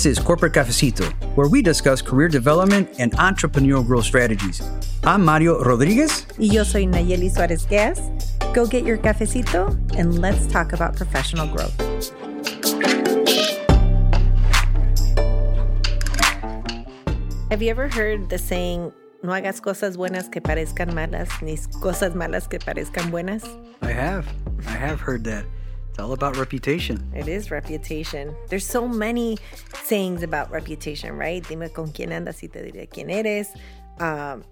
This is Corporate Cafecito, where we discuss career development and entrepreneurial growth strategies. I'm Mario Rodriguez. Y yo soy Nayeli Suarez Gas. Go get your cafecito and let's talk about professional growth. Have you ever heard the saying, no hagas cosas buenas que parezcan malas, ni cosas malas que parezcan buenas? I have. I have heard that. All about reputation. It is reputation. There's so many sayings about reputation, right? Dime con quién andas y te diré quién eres. Um,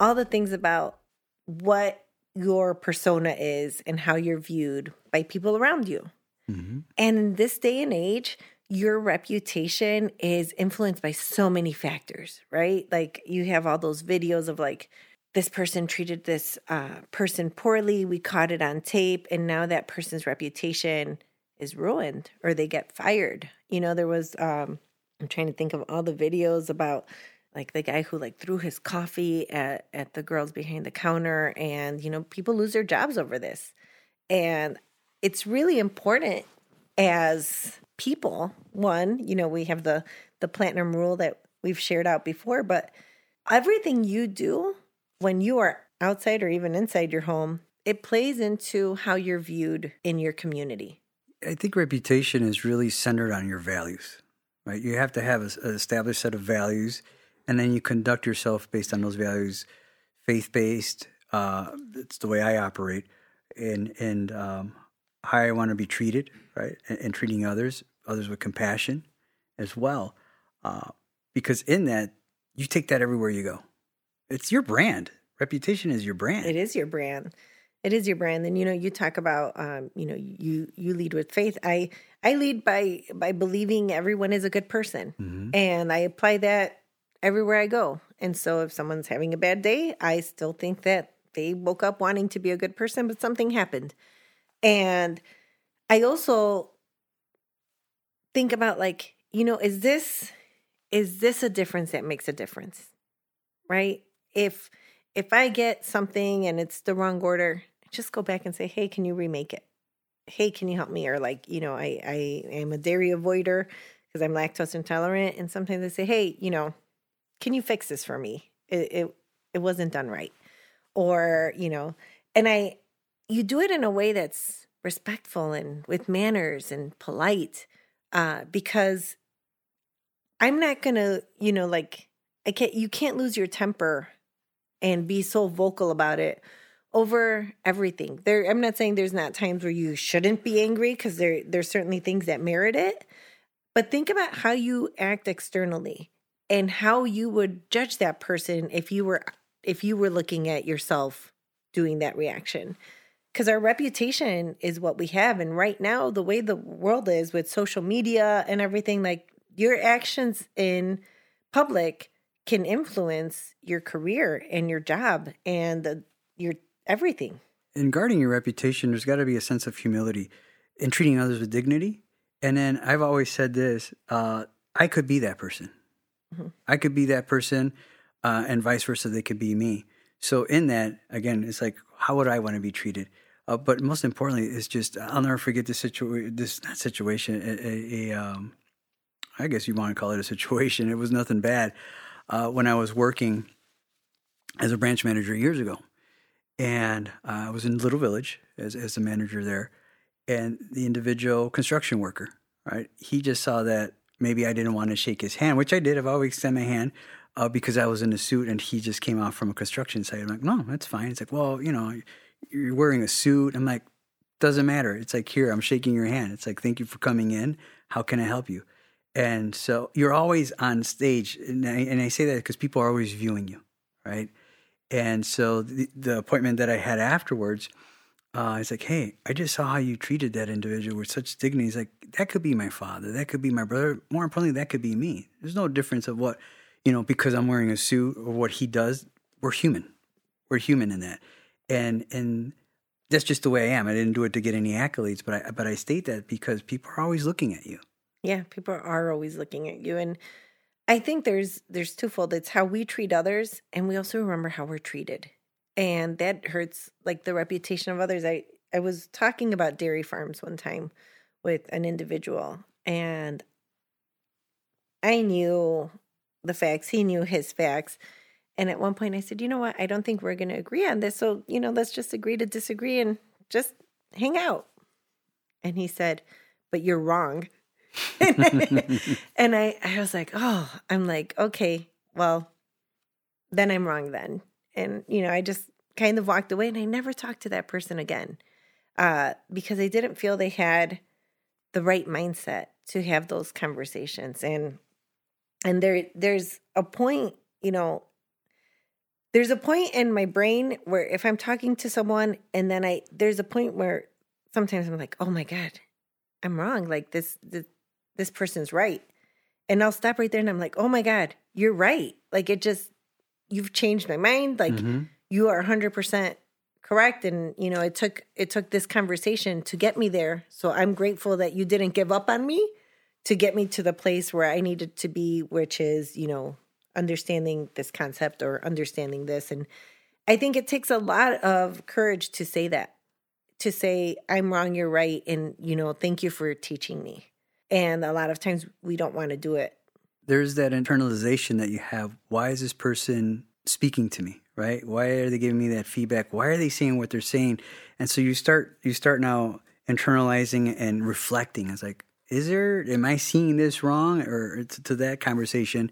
all the things about what your persona is and how you're viewed by people around you. Mm-hmm. And in this day and age, your reputation is influenced by so many factors, right? Like you have all those videos of like, this person treated this uh, person poorly. We caught it on tape, and now that person's reputation is ruined or they get fired. You know, there was, um, I'm trying to think of all the videos about like the guy who like threw his coffee at, at the girls behind the counter, and, you know, people lose their jobs over this. And it's really important as people. One, you know, we have the the platinum rule that we've shared out before, but everything you do when you are outside or even inside your home, it plays into how you're viewed in your community. I think reputation is really centered on your values, right? You have to have an established set of values, and then you conduct yourself based on those values, faith based. Uh, it's the way I operate, and and um, how I want to be treated, right? And, and, treating others, others with compassion, as well, uh, because in that you take that everywhere you go it's your brand. Reputation is your brand. It is your brand. It is your brand. And you know, you talk about um, you know, you you lead with faith. I I lead by by believing everyone is a good person. Mm-hmm. And I apply that everywhere I go. And so if someone's having a bad day, I still think that they woke up wanting to be a good person, but something happened. And I also think about like, you know, is this is this a difference that makes a difference? Right? If if I get something and it's the wrong order, just go back and say, "Hey, can you remake it? Hey, can you help me?" Or like, you know, I I am a dairy avoider because I'm lactose intolerant, and sometimes they say, "Hey, you know, can you fix this for me? It it, it wasn't done right," or you know, and I you do it in a way that's respectful and with manners and polite, uh, because I'm not gonna, you know, like I can't. You can't lose your temper and be so vocal about it over everything. There I'm not saying there's not times where you shouldn't be angry because there there's certainly things that merit it. But think about how you act externally and how you would judge that person if you were if you were looking at yourself doing that reaction. Cuz our reputation is what we have and right now the way the world is with social media and everything like your actions in public can influence your career and your job and the, your everything. In guarding your reputation, there's got to be a sense of humility in treating others with dignity. And then I've always said this uh, I could be that person. Mm-hmm. I could be that person, uh, and vice versa, they could be me. So, in that, again, it's like, how would I want to be treated? Uh, but most importantly, it's just, I'll never forget this situation, this not situation, a, a, a um, I guess you want to call it a situation. It was nothing bad uh, when I was working as a branch manager years ago. And uh, I was in Little Village as, as a manager there. And the individual construction worker, right? He just saw that maybe I didn't want to shake his hand, which I did. I've always extended my hand uh, because I was in a suit and he just came out from a construction site. I'm like, no, that's fine. It's like, well, you know, you're wearing a suit. I'm like, doesn't matter. It's like, here, I'm shaking your hand. It's like, thank you for coming in. How can I help you? And so you're always on stage. And I, and I say that because people are always viewing you, right? And so the, the appointment that I had afterwards, uh, it's like, hey, I just saw how you treated that individual with such dignity. He's like, that could be my father. That could be my brother. More importantly, that could be me. There's no difference of what, you know, because I'm wearing a suit or what he does. We're human. We're human in that. And, and, that's just the way I am. I didn't do it to get any accolades, but I but I state that because people are always looking at you. Yeah, people are always looking at you and I think there's there's twofold. It's how we treat others and we also remember how we're treated. And that hurts like the reputation of others. I I was talking about dairy farms one time with an individual and I knew the facts, he knew his facts. And at one point I said, you know what? I don't think we're going to agree on this. So, you know, let's just agree to disagree and just hang out. And he said, but you're wrong. and I, I was like, oh, I'm like, okay, well, then I'm wrong then. And, you know, I just kind of walked away and I never talked to that person again uh, because I didn't feel they had the right mindset to have those conversations. And, and there, there's a point, you know, there's a point in my brain where if I'm talking to someone and then I, there's a point where sometimes I'm like, oh my God, I'm wrong. Like this, this, this person's right. And I'll stop right there and I'm like, oh my God, you're right. Like it just, you've changed my mind. Like mm-hmm. you are 100% correct. And, you know, it took, it took this conversation to get me there. So I'm grateful that you didn't give up on me to get me to the place where I needed to be, which is, you know, understanding this concept or understanding this. And I think it takes a lot of courage to say that, to say, I'm wrong, you're right. And, you know, thank you for teaching me. And a lot of times we don't want to do it. There's that internalization that you have. Why is this person speaking to me? Right? Why are they giving me that feedback? Why are they saying what they're saying? And so you start you start now internalizing and reflecting. It's like, is there am I seeing this wrong or to, to that conversation?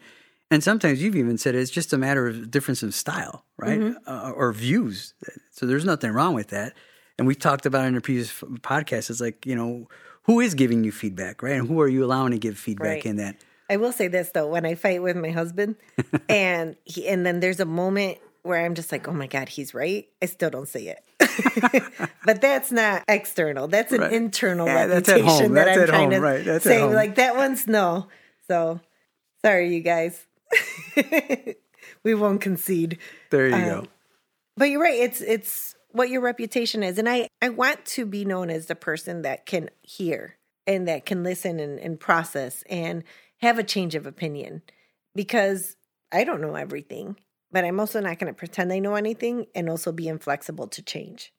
And sometimes you've even said it's just a matter of difference of style, right? Mm-hmm. Uh, or views. So there's nothing wrong with that. And we talked about it in a previous podcast. It's like, you know, who is giving you feedback, right? And who are you allowing to give feedback right. in that? I will say this though, when I fight with my husband, and he, and then there's a moment where I'm just like, oh my god, he's right. I still don't say it, but that's not external. That's an right. internal yeah, reputation that I'm trying home. to right. that's say. Like that one's no. So sorry, you guys. we won't concede. There you um, go. But you're right. It's it's what your reputation is. And I, I want to be known as the person that can hear and that can listen and, and process and have a change of opinion because I don't know everything, but I'm also not going to pretend I know anything and also be inflexible to change.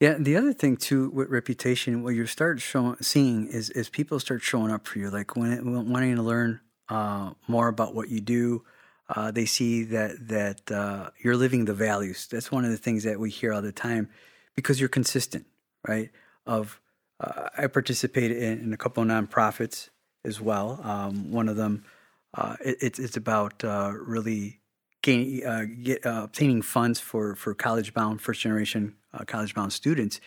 Yeah, the other thing too with reputation, what you start showing, seeing is is people start showing up for you, like when it, wanting to learn uh, more about what you do, uh, they see that that uh, you're living the values. That's one of the things that we hear all the time, because you're consistent, right? Of uh, I participate in, in, a couple of nonprofits as well. Um, one of them, uh, it, it's about uh, really gaining uh, get, obtaining funds for for college bound first generation college bound students,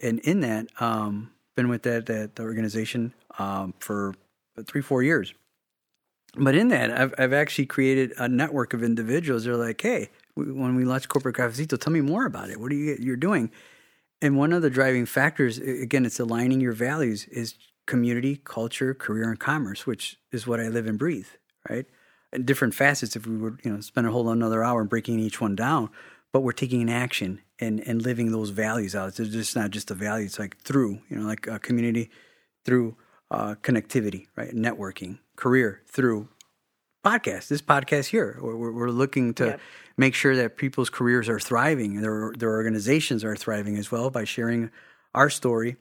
and in that, um, been with that that organization um, for three four years but in that, I've, I've actually created a network of individuals. They're like, hey, when we launched Corporate Cafecito, tell me more about it. What are you you're doing? And one of the driving factors, again, it's aligning your values, is community, culture, career, and commerce, which is what I live and breathe, right? And different facets. If we were, you know, spend a whole another hour breaking each one down, but we're taking an action and and living those values out. It's just not just a value. It's like through, you know, like a community, through uh, connectivity, right? Networking, career through podcast. This podcast here, we're, we're looking to yep. make sure that people's careers are thriving, and their their organizations are thriving as well by sharing our story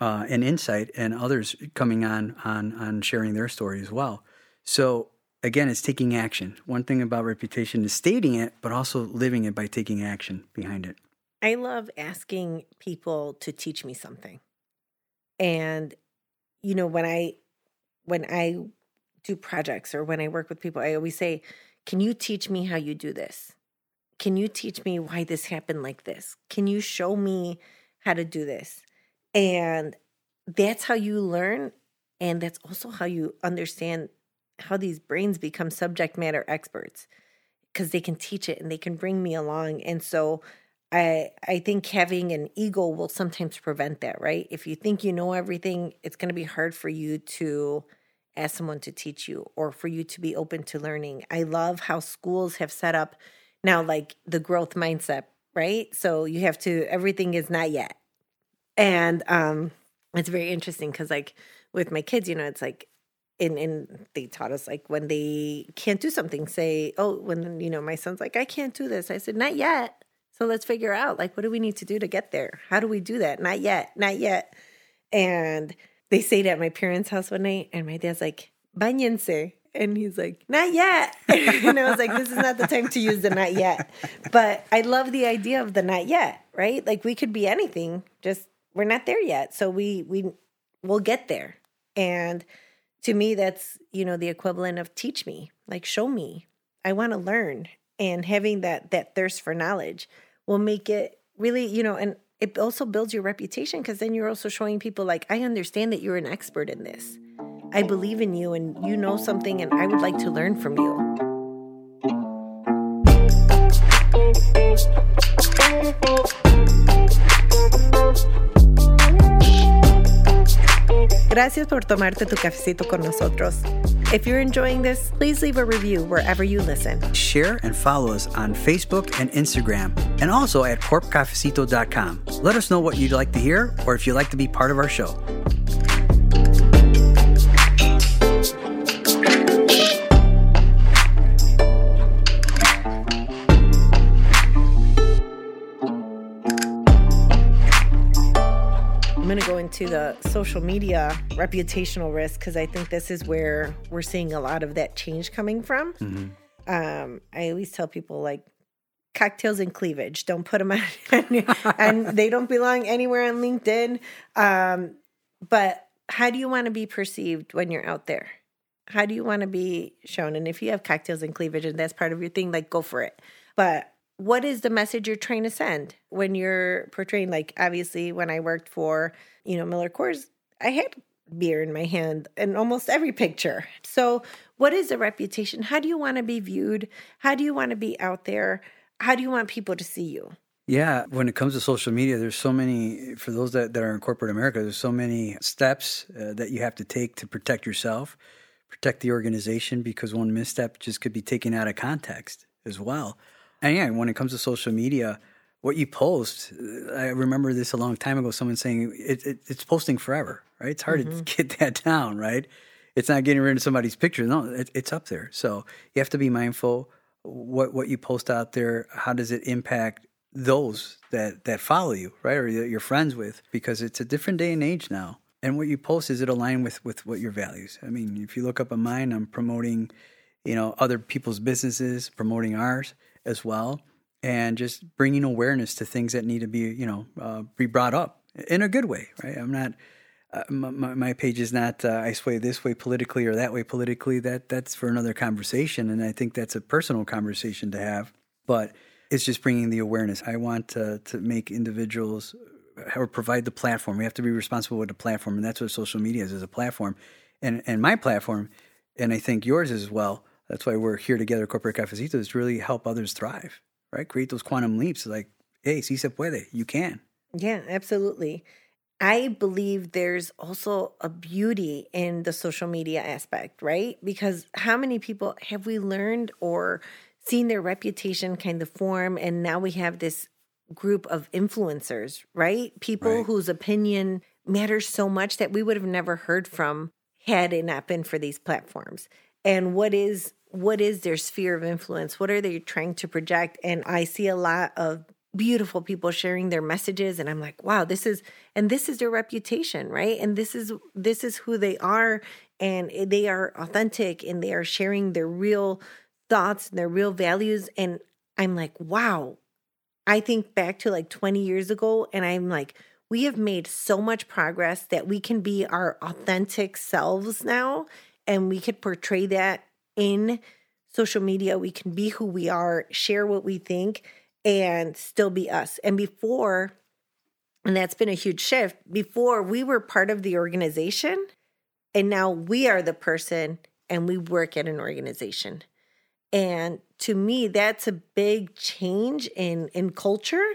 uh, and insight, and others coming on on on sharing their story as well. So again, it's taking action. One thing about reputation is stating it, but also living it by taking action behind it. I love asking people to teach me something. And you know, when I when I do projects or when I work with people, I always say, Can you teach me how you do this? Can you teach me why this happened like this? Can you show me how to do this? And that's how you learn. And that's also how you understand how these brains become subject matter experts because they can teach it and they can bring me along. And so I I think having an ego will sometimes prevent that, right? If you think you know everything, it's going to be hard for you to ask someone to teach you or for you to be open to learning. I love how schools have set up now like the growth mindset, right? So you have to everything is not yet. And um it's very interesting cuz like with my kids, you know, it's like in in they taught us like when they can't do something, say, "Oh, when you know, my son's like, I can't do this." I said, "Not yet." So let's figure out like what do we need to do to get there? How do we do that? Not yet, not yet. And they stayed at my parents' house one night, and my dad's like, bañense. And he's like, not yet. and I was like, this is not the time to use the not yet. But I love the idea of the not yet, right? Like we could be anything, just we're not there yet. So we we we'll get there. And to me, that's, you know, the equivalent of teach me, like show me. I want to learn. And having that that thirst for knowledge will make it really, you know, and it also builds your reputation because then you're also showing people like, I understand that you're an expert in this. I believe in you and you know something and I would like to learn from you. Gracias por tomarte tu cafecito con nosotros. If you're enjoying this, please leave a review wherever you listen. Share and follow us on Facebook and Instagram, and also at corpcafecito.com. Let us know what you'd like to hear or if you'd like to be part of our show. To the social media reputational risk because I think this is where we're seeing a lot of that change coming from. Mm-hmm. Um, I always tell people like cocktails and cleavage. Don't put them on, and they don't belong anywhere on LinkedIn. Um, but how do you want to be perceived when you're out there? How do you want to be shown? And if you have cocktails and cleavage and that's part of your thing, like go for it. But what is the message you're trying to send when you're portraying? Like, obviously, when I worked for, you know, Miller Coors, I had beer in my hand in almost every picture. So, what is the reputation? How do you want to be viewed? How do you want to be out there? How do you want people to see you? Yeah, when it comes to social media, there's so many, for those that, that are in corporate America, there's so many steps uh, that you have to take to protect yourself, protect the organization, because one misstep just could be taken out of context as well. And yeah, when it comes to social media, what you post, I remember this a long time ago, someone saying it, it, it's posting forever, right? It's hard mm-hmm. to get that down, right? It's not getting rid of somebody's picture. No, it, it's up there. So you have to be mindful what what you post out there. How does it impact those that that follow you, right, or that you're friends with? Because it's a different day and age now. And what you post is it aligned with with what your values. I mean, if you look up at mine, I'm promoting, you know, other people's businesses, promoting ours as well, and just bringing awareness to things that need to be, you know, uh, be brought up in a good way, right? I'm not. Uh, my, my, page is not uh, I sway this way politically or that way politically. That that's for another conversation, and I think that's a personal conversation to have. But it's just bringing the awareness. I want to, to make individuals uh, or provide the platform. We have to be responsible with the platform, and that's what social media is: is a platform. And and my platform, and I think yours as well. That's why we're here together, Corporate Cafecito, is to really help others thrive, right? Create those quantum leaps. Like, hey, si se puede, you can. Yeah, absolutely. I believe there's also a beauty in the social media aspect, right? Because how many people have we learned or seen their reputation kind of form? And now we have this group of influencers, right? People right. whose opinion matters so much that we would have never heard from had it not been for these platforms. And what is what is their sphere of influence? What are they trying to project? And I see a lot of beautiful people sharing their messages and I'm like, wow, this is and this is their reputation, right? And this is this is who they are and they are authentic and they are sharing their real thoughts and their real values and I'm like, wow. I think back to like 20 years ago and I'm like, we have made so much progress that we can be our authentic selves now and we could portray that in social media. We can be who we are, share what we think and still be us. And before, and that's been a huge shift, before we were part of the organization, and now we are the person and we work at an organization. And to me, that's a big change in in culture.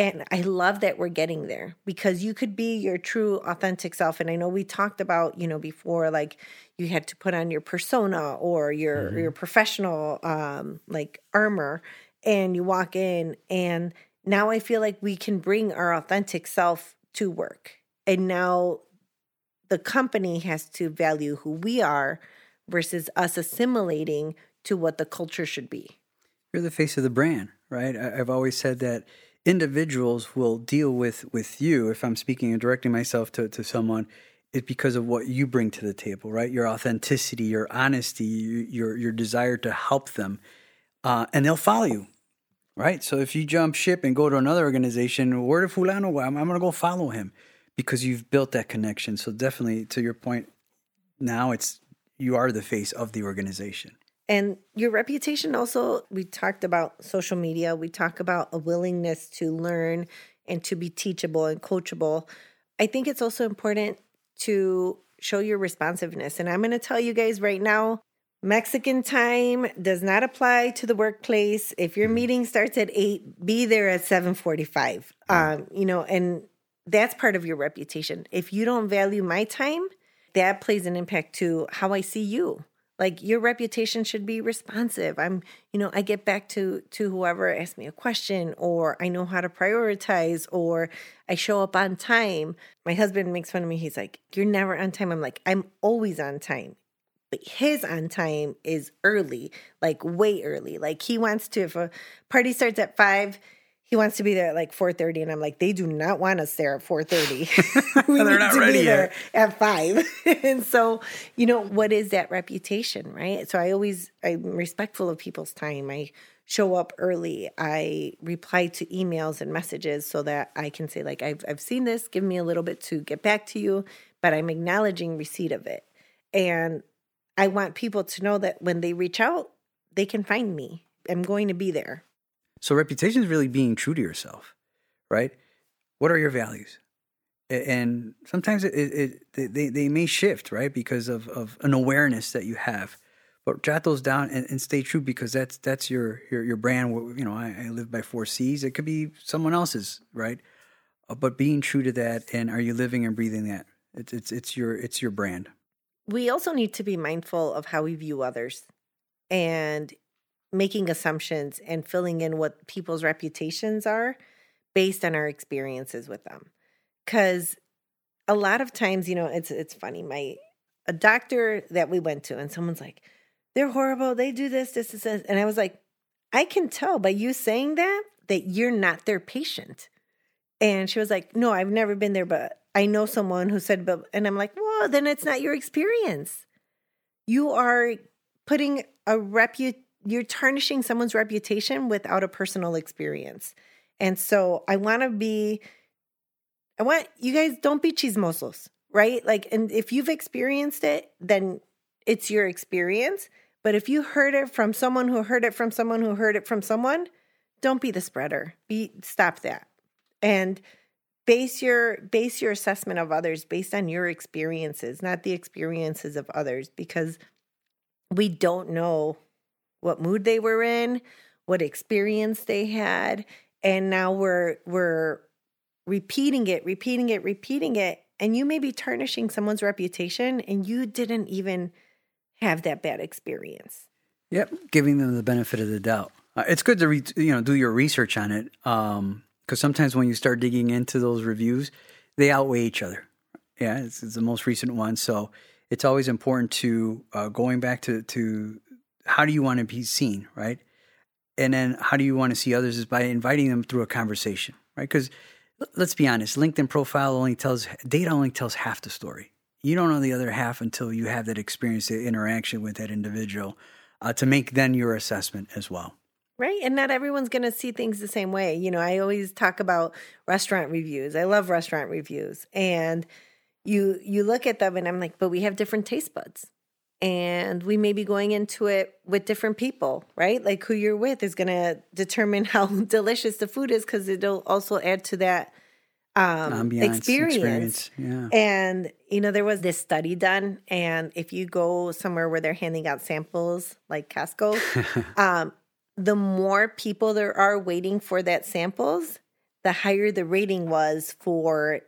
And I love that we're getting there because you could be your true authentic self. And I know we talked about, you know, before like you had to put on your persona or your mm-hmm. your professional um like armor and you walk in and now I feel like we can bring our authentic self to work. And now the company has to value who we are versus us assimilating to what the culture should be. You're the face of the brand, right? I've always said that individuals will deal with with you if I'm speaking and directing myself to, to someone is because of what you bring to the table, right? Your authenticity, your honesty, your your desire to help them, uh, and they'll follow you, right? So if you jump ship and go to another organization, where did Fulano? I'm, I'm going to go follow him because you've built that connection. So definitely, to your point, now it's you are the face of the organization. And your reputation also, we talked about social media, we talk about a willingness to learn and to be teachable and coachable. I think it's also important to show your responsiveness. And I'm going to tell you guys right now Mexican time does not apply to the workplace. If your meeting starts at 8, be there at 7:45. Um, you know, and that's part of your reputation. If you don't value my time, that plays an impact to how I see you like your reputation should be responsive. I'm you know i get back to to whoever asks me a question or i know how to prioritize or i show up on time. My husband makes fun of me. He's like you're never on time. I'm like i'm always on time. But his on time is early like way early. Like he wants to if a party starts at five he wants to be there at like 4.30 and i'm like they do not want us there at 4.30 we They're need not to ready be there yet. at 5 and so you know what is that reputation right? So i always i'm respectful of people's time. I show up early. I reply to emails and messages so that i can say like i've, I've seen this. Give me a little bit to get back to you but i'm acknowledging receipt of it. And i want people to know that when they reach out they can find me. I'm going to be there So reputation is really being true to yourself, right? What are your values? And sometimes it, it, it they, they may shift, right, because of, of an awareness that you have. But jot those down and, and stay true because that's that's your your, your brand. You know, I, I live by four C's. It could be someone else's, right? Uh, But being true to that, and are you living and breathing that? It's it's it's your it's your brand. we also need to be mindful of how we view others and making assumptions and filling in what people's reputations are based on our experiences with them cuz a lot of times you know it's it's funny my a doctor that we went to and someone's like they're horrible they do this this this, this. and i was like i can tell by you saying that that you're not their patient and she was like no i've never been there but i know someone who said but and i'm like well then it's not your experience you are putting a repu you're tarnishing someone's reputation without a personal experience. And so I want to be I want you guys don't be chismosos, right? Like and if you've experienced it, then it's your experience, but if you heard it from someone who heard it from someone who heard it from someone, don't be the spreader. Be stop that. And base your base your assessment of others based on your experiences, not the experiences of others because we don't know what mood they were in, what experience they had, and now we're we're repeating it, repeating it, repeating it, and you may be tarnishing someone's reputation and you didn't even have that bad experience. Yep, giving them the benefit of the doubt. Uh, it's good to re- you know do your research on it because sometimes when you start digging into those reviews, they outweigh each other. Yeah, it's, it's the most recent one, so it's always important to uh, going back to to how do you want to be seen, right? And then how do you want to see others is by inviting them through a conversation, right? Because let's be honest, LinkedIn profile only tells data only tells half the story. You don't know the other half until you have that experience, the interaction with that individual, uh, to make then your assessment as well. Right. And not everyone's going to see things the same way. You know, I always talk about restaurant reviews. I love restaurant reviews. And you you look at them and I'm like, but we have different taste buds. And we may be going into it with different people, right? Like who you're with is going to determine how delicious the food is because it'll also add to that um, Ambiance, experience. Yeah. And, you know, there was this study done. And if you go somewhere where they're handing out samples, like Costco, um, the more people there are waiting for that samples, the higher the rating was for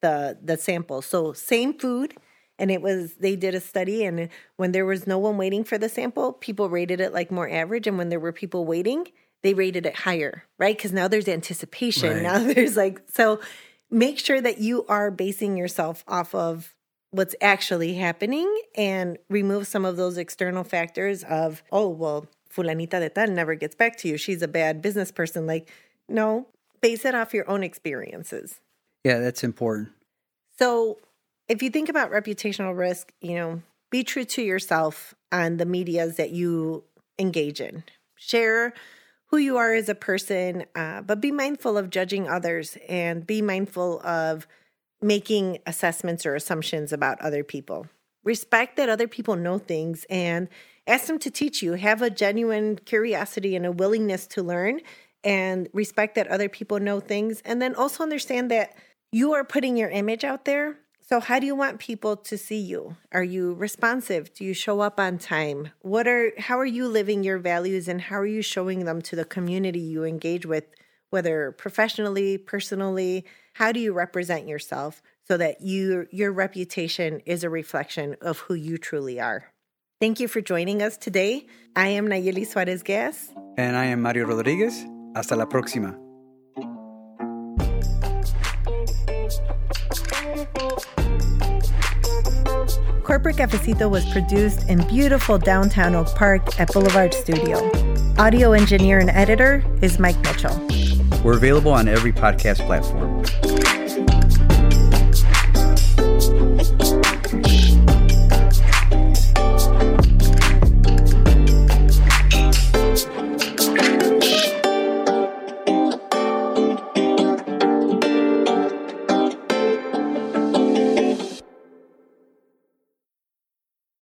the the sample. So same food, and it was they did a study, and when there was no one waiting for the sample, people rated it like more average, and when there were people waiting, they rated it higher, right? Because now there's anticipation. Right. Now there's like so. Make sure that you are basing yourself off of what's actually happening and remove some of those external factors of oh well fulanita de tal never gets back to you she's a bad business person like no base it off your own experiences Yeah, that's important. so if you think about reputational risk, you know, be true to yourself and the medias that you engage in. Share who you are as a person, uh, but be mindful of judging others and be mindful of making assessments or assumptions about other people. Respect that other people know things and ask them to teach you. Have a genuine curiosity and a willingness to learn and respect that other people know things. And then also understand that you are putting your image out there so, how do you want people to see you? Are you responsive? Do you show up on time? What are how are you living your values and how are you showing them to the community you engage with, whether professionally, personally? How do you represent yourself so that you your reputation is a reflection of who you truly are? Thank you for joining us today. I am Nayeli Suarez Gas. And I am Mario Rodriguez. Hasta la próxima. Corporate Cafecito was produced in beautiful downtown Oak Park at Boulevard Studio. Audio engineer and editor is Mike Mitchell. We're available on every podcast platform.